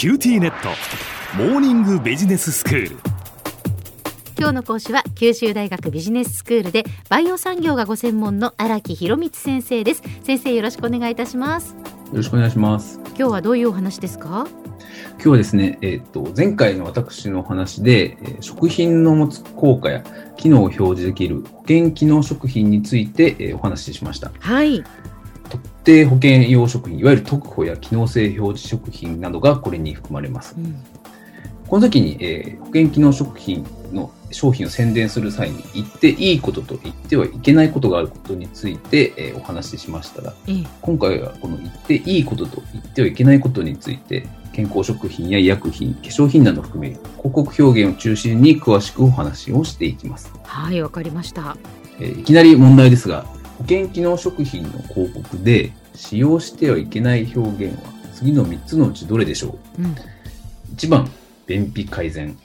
QTnet。モーニングビジネススクール。今日の講師は九州大学ビジネススクールでバイオ産業がご専門の荒木博光先生です。先生よろしくお願いいたします。よろしくお願いします。今日はどういうお話ですか？今日はですね、えっ、ー、と、前回の私の話で、えー、食品の持つ効果や機能を表示できる保健機能食品について、えー、お話ししました。はい。特定保険用食品、いわゆる特保や機能性表示食品などがこれに含まれます。うん、この時に、えー、保険機能食品の商品を宣伝する際に言っていいことと言ってはいけないことがあることについて、えー、お話ししましたが、うん、今回はこの言っていいことと言ってはいけないことについて健康食品や医薬品、化粧品などを含め広告表現を中心に詳しくお話をしていきます。はい、わかりました、えー、いきなり問題ですが、保険機能食品の広告で使用してはいけない表現は次の3つのうちどれでしょう、うん、?1 番、便秘改善。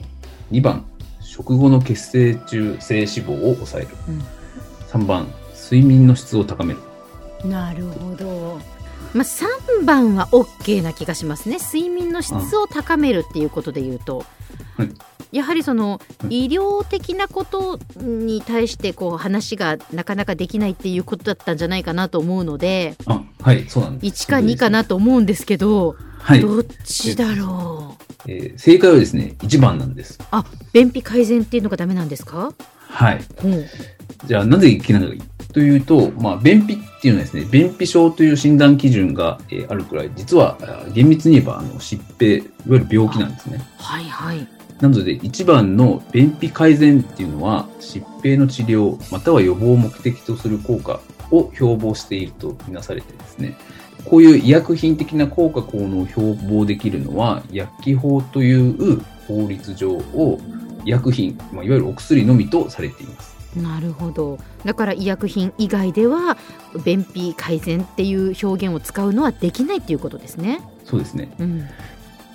2番、食後の血清中性脂肪を抑える。うん、3番、睡眠の質を高める。なるほど。まあ、3番は OK な気がしますね睡眠の質を高めるっていうことでいうと。はいやはりその医療的なことに対してこう話がなかなかできないっていうことだったんじゃないかなと思うので、あはいそうなんです1か2かなと思うんですけど、はい、どっちだろう、えー、正解はですね1番なんです。あ便秘改善っていうのがダメなんですか？はい、うん、じゃあなぜいけないのかというと、まあ、便秘っていうのはですね、便秘症という診断基準が、えー、あるくらい、実は厳密に言えばあの疾病、いわゆる病気なんですね。はいはい。なので、一番の便秘改善っていうのは、疾病の治療、または予防を目的とする効果を標榜しているとみなされてですね、こういう医薬品的な効果効能を標榜できるのは、薬機法という法律上を医薬品、まあ、いわゆるお薬のみとされています。なるほどだから医薬品以外では便秘改善っていう表現を使うのはできないっていうことですね。そうですね、うん、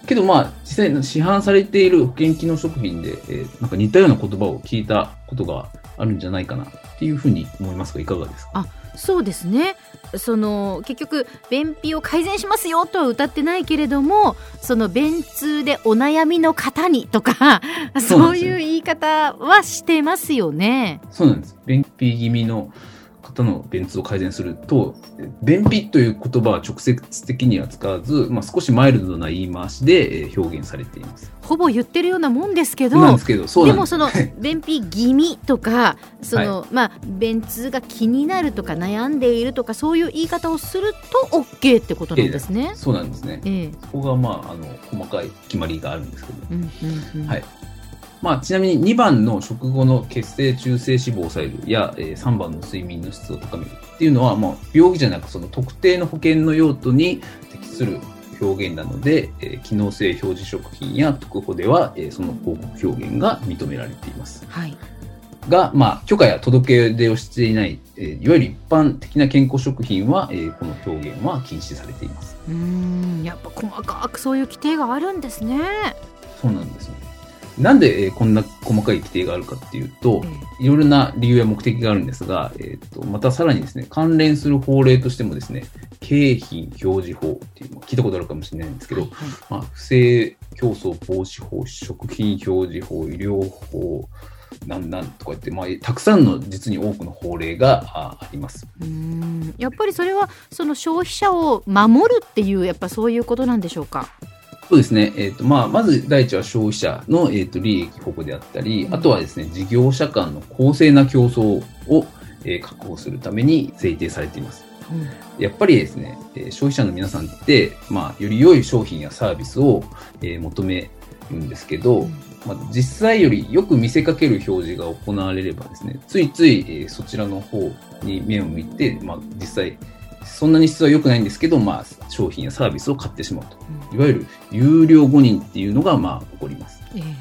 けどまあ実際市販されている保険機能食品で、えー、なんか似たような言葉を聞いたことがあるんじゃないかなっていうふうに思いますがいかがですか？あそうですね。その結局便秘を改善しますよとは歌ってないけれどもその便通でお悩みの方にとかそういう言い方はしてますよね。そうなんです。便秘気味の方の便通を改善すると、便秘という言葉は直接的には使わず、まあ、少しマイルドな言い回しで表現されています。ほぼ言ってるようなもんですけど、ででもその便秘気味とか、その、はい、まあ便通が気になるとか悩んでいるとかそういう言い方をすると OK ってことなんですね。そうなんですね。えー、そこがまああの細かい決まりがあるんですけど、うんうんうん、はい。まあ、ちなみに2番の食後の血清中性脂肪を抑えるや、えー、3番の睡眠の質を高めるっていうのは、まあ、病気じゃなくその特定の保険の用途に適する表現なので、えー、機能性表示食品や特保では、えー、その広告表現が認められています。はい、が、まあ、許可や届け出をしていない、えー、いわゆる一般的な健康食品は、えー、この表現は禁止されています。うんやっぱ細かくそういう規定があるんですね。そうなんですね。なんで、えー、こんな細かい規定があるかっていうと、いろいろな理由や目的があるんですが、えーと、またさらにですね、関連する法令としてもですね、景品表示法っていう聞いたことあるかもしれないんですけど、はいはい、まあ、不正競争防止法、食品表示法、医療法、なんなんとか言って、まあ、たくさんの実に多くの法令があります。うん。やっぱりそれはその消費者を守るっていうやっぱそういうことなんでしょうか？そうですね。えっ、ー、と、まあ、まず第一は消費者の、えっ、ー、と、利益保護であったり、あとはですね、事業者間の公正な競争を、えー、確保するために制定されています。うん、やっぱりですね、え消費者の皆さんって、まあ、より良い商品やサービスを、え求めるんですけど、うん、まあ、実際よりよく見せかける表示が行われればですね、ついつい、えそちらの方に目を向いて、まあ、実際、そんなに質は良くないんですけど、まあ、商品やサービスを買ってしまうと。いわゆる有料誤認っていうのが、まあ、起こります。えー、ま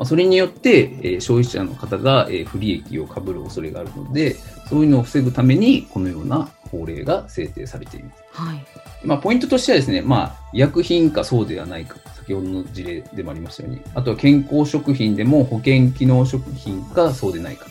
あ、それによって、えー、消費者の方が、えー、不利益をかぶる恐れがあるので、そういうのを防ぐために、このような法令が制定されています。はい。まあ、ポイントとしてはですね、まあ、医薬品かそうではないか、先ほどの事例でもありましたように、あとは健康食品でも保険機能食品かそうでないか、化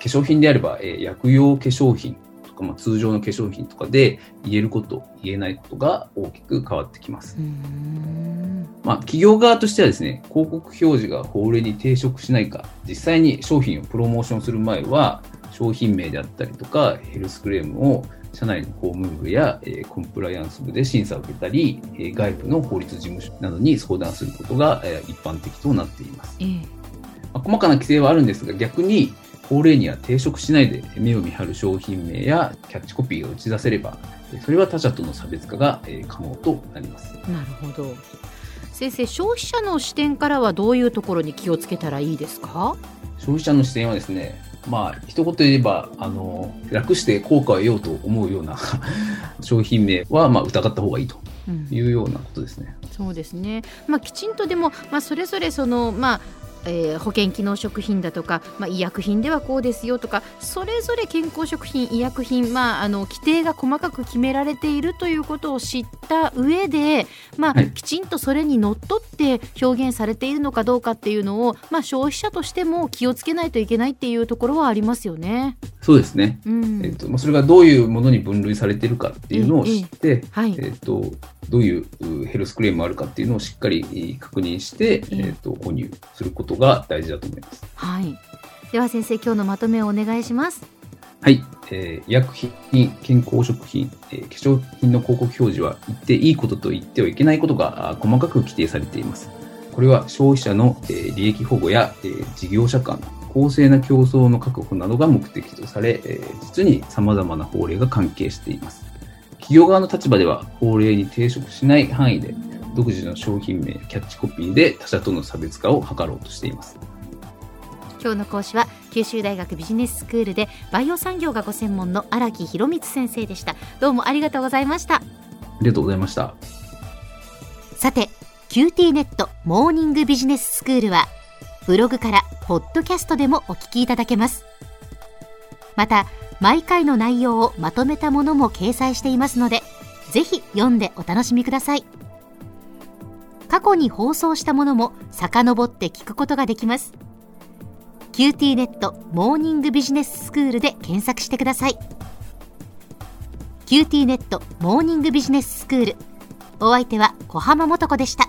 粧品であれば、えー、薬用化粧品とか、まあ、通常の化粧品とかで言えること、言えないことが大きく変わってきます。うんまあ、企業側としてはですね、広告表示が法令に抵触しないか、実際に商品をプロモーションする前は、商品名であったりとか、ヘルスクレームを社内の法務部や、えー、コンプライアンス部で審査を受けたり、えー、外部の法律事務所などに相談することが、えー、一般的となっています。えー、まあ、細かな規制はあるんですが、逆に法令には抵触しないで目を見張る商品名やキャッチコピーが打ち出せれば、それは他社との差別化が可能となります。なるほど。先生、消費者の視点からはどういうところに気をつけたらいいですか？消費者の視点はですね、まあ、一言で言えば、あの、楽して効果を得ようと思うような 商品名は、まあ、疑った方がいいというようなことですね。うん、そうですね。まあ、きちんとでも、まあ、それぞれその、まあ、えー、保険機能食品だとか、まあ、医薬品ではこうですよとかそれぞれ健康食品医薬品、まあ、あの規定が細かく決められているということを知った上で、まあ、はい、きちんとそれにのっとって表現されているのかどうかっていうのを、まあ、消費者としても気をつけないといけないっていうところはありますよね。そうですね、うん。えーとまあ、それがどういうものに分類されているかっていうのを知って、えーはい。えーとどういうヘルスクレームあるかっていうのをしっかり確認して、えー、と購入することが大事だと思います。はい。では先生今日のまとめをお願いします。はい、えー、医薬品、健康食品、えー、化粧品の広告表示は言っていいことと言ってはいけないことが細かく規定されています。これは消費者の、えー、利益保護や、えー、事業者間の公正な競争の確保などが目的とされ、えー、実に様々な法令が関係しています。企業側の立場では法令に抵触しない範囲で独自の商品名、キャッチコピーで他社との差別化を図ろうとしています。今日の講師は九州大学ビジネススクールでバイオ産業がご専門の荒木博光先生でした。どうもありがとうございました。ありがとうございました。さて QT ネットモーニングビジネススクールはブログからポッドキャストでもお聞きいただけます。また毎回の内容をまとめたものも掲載していますのでぜひ読んでお楽しみください。過去に放送したものも遡って聞くことができます。QT ネットモーニングビジネススクールで検索してください。QT ネットモーニングビジネススクール。お相手は小浜もとこでした。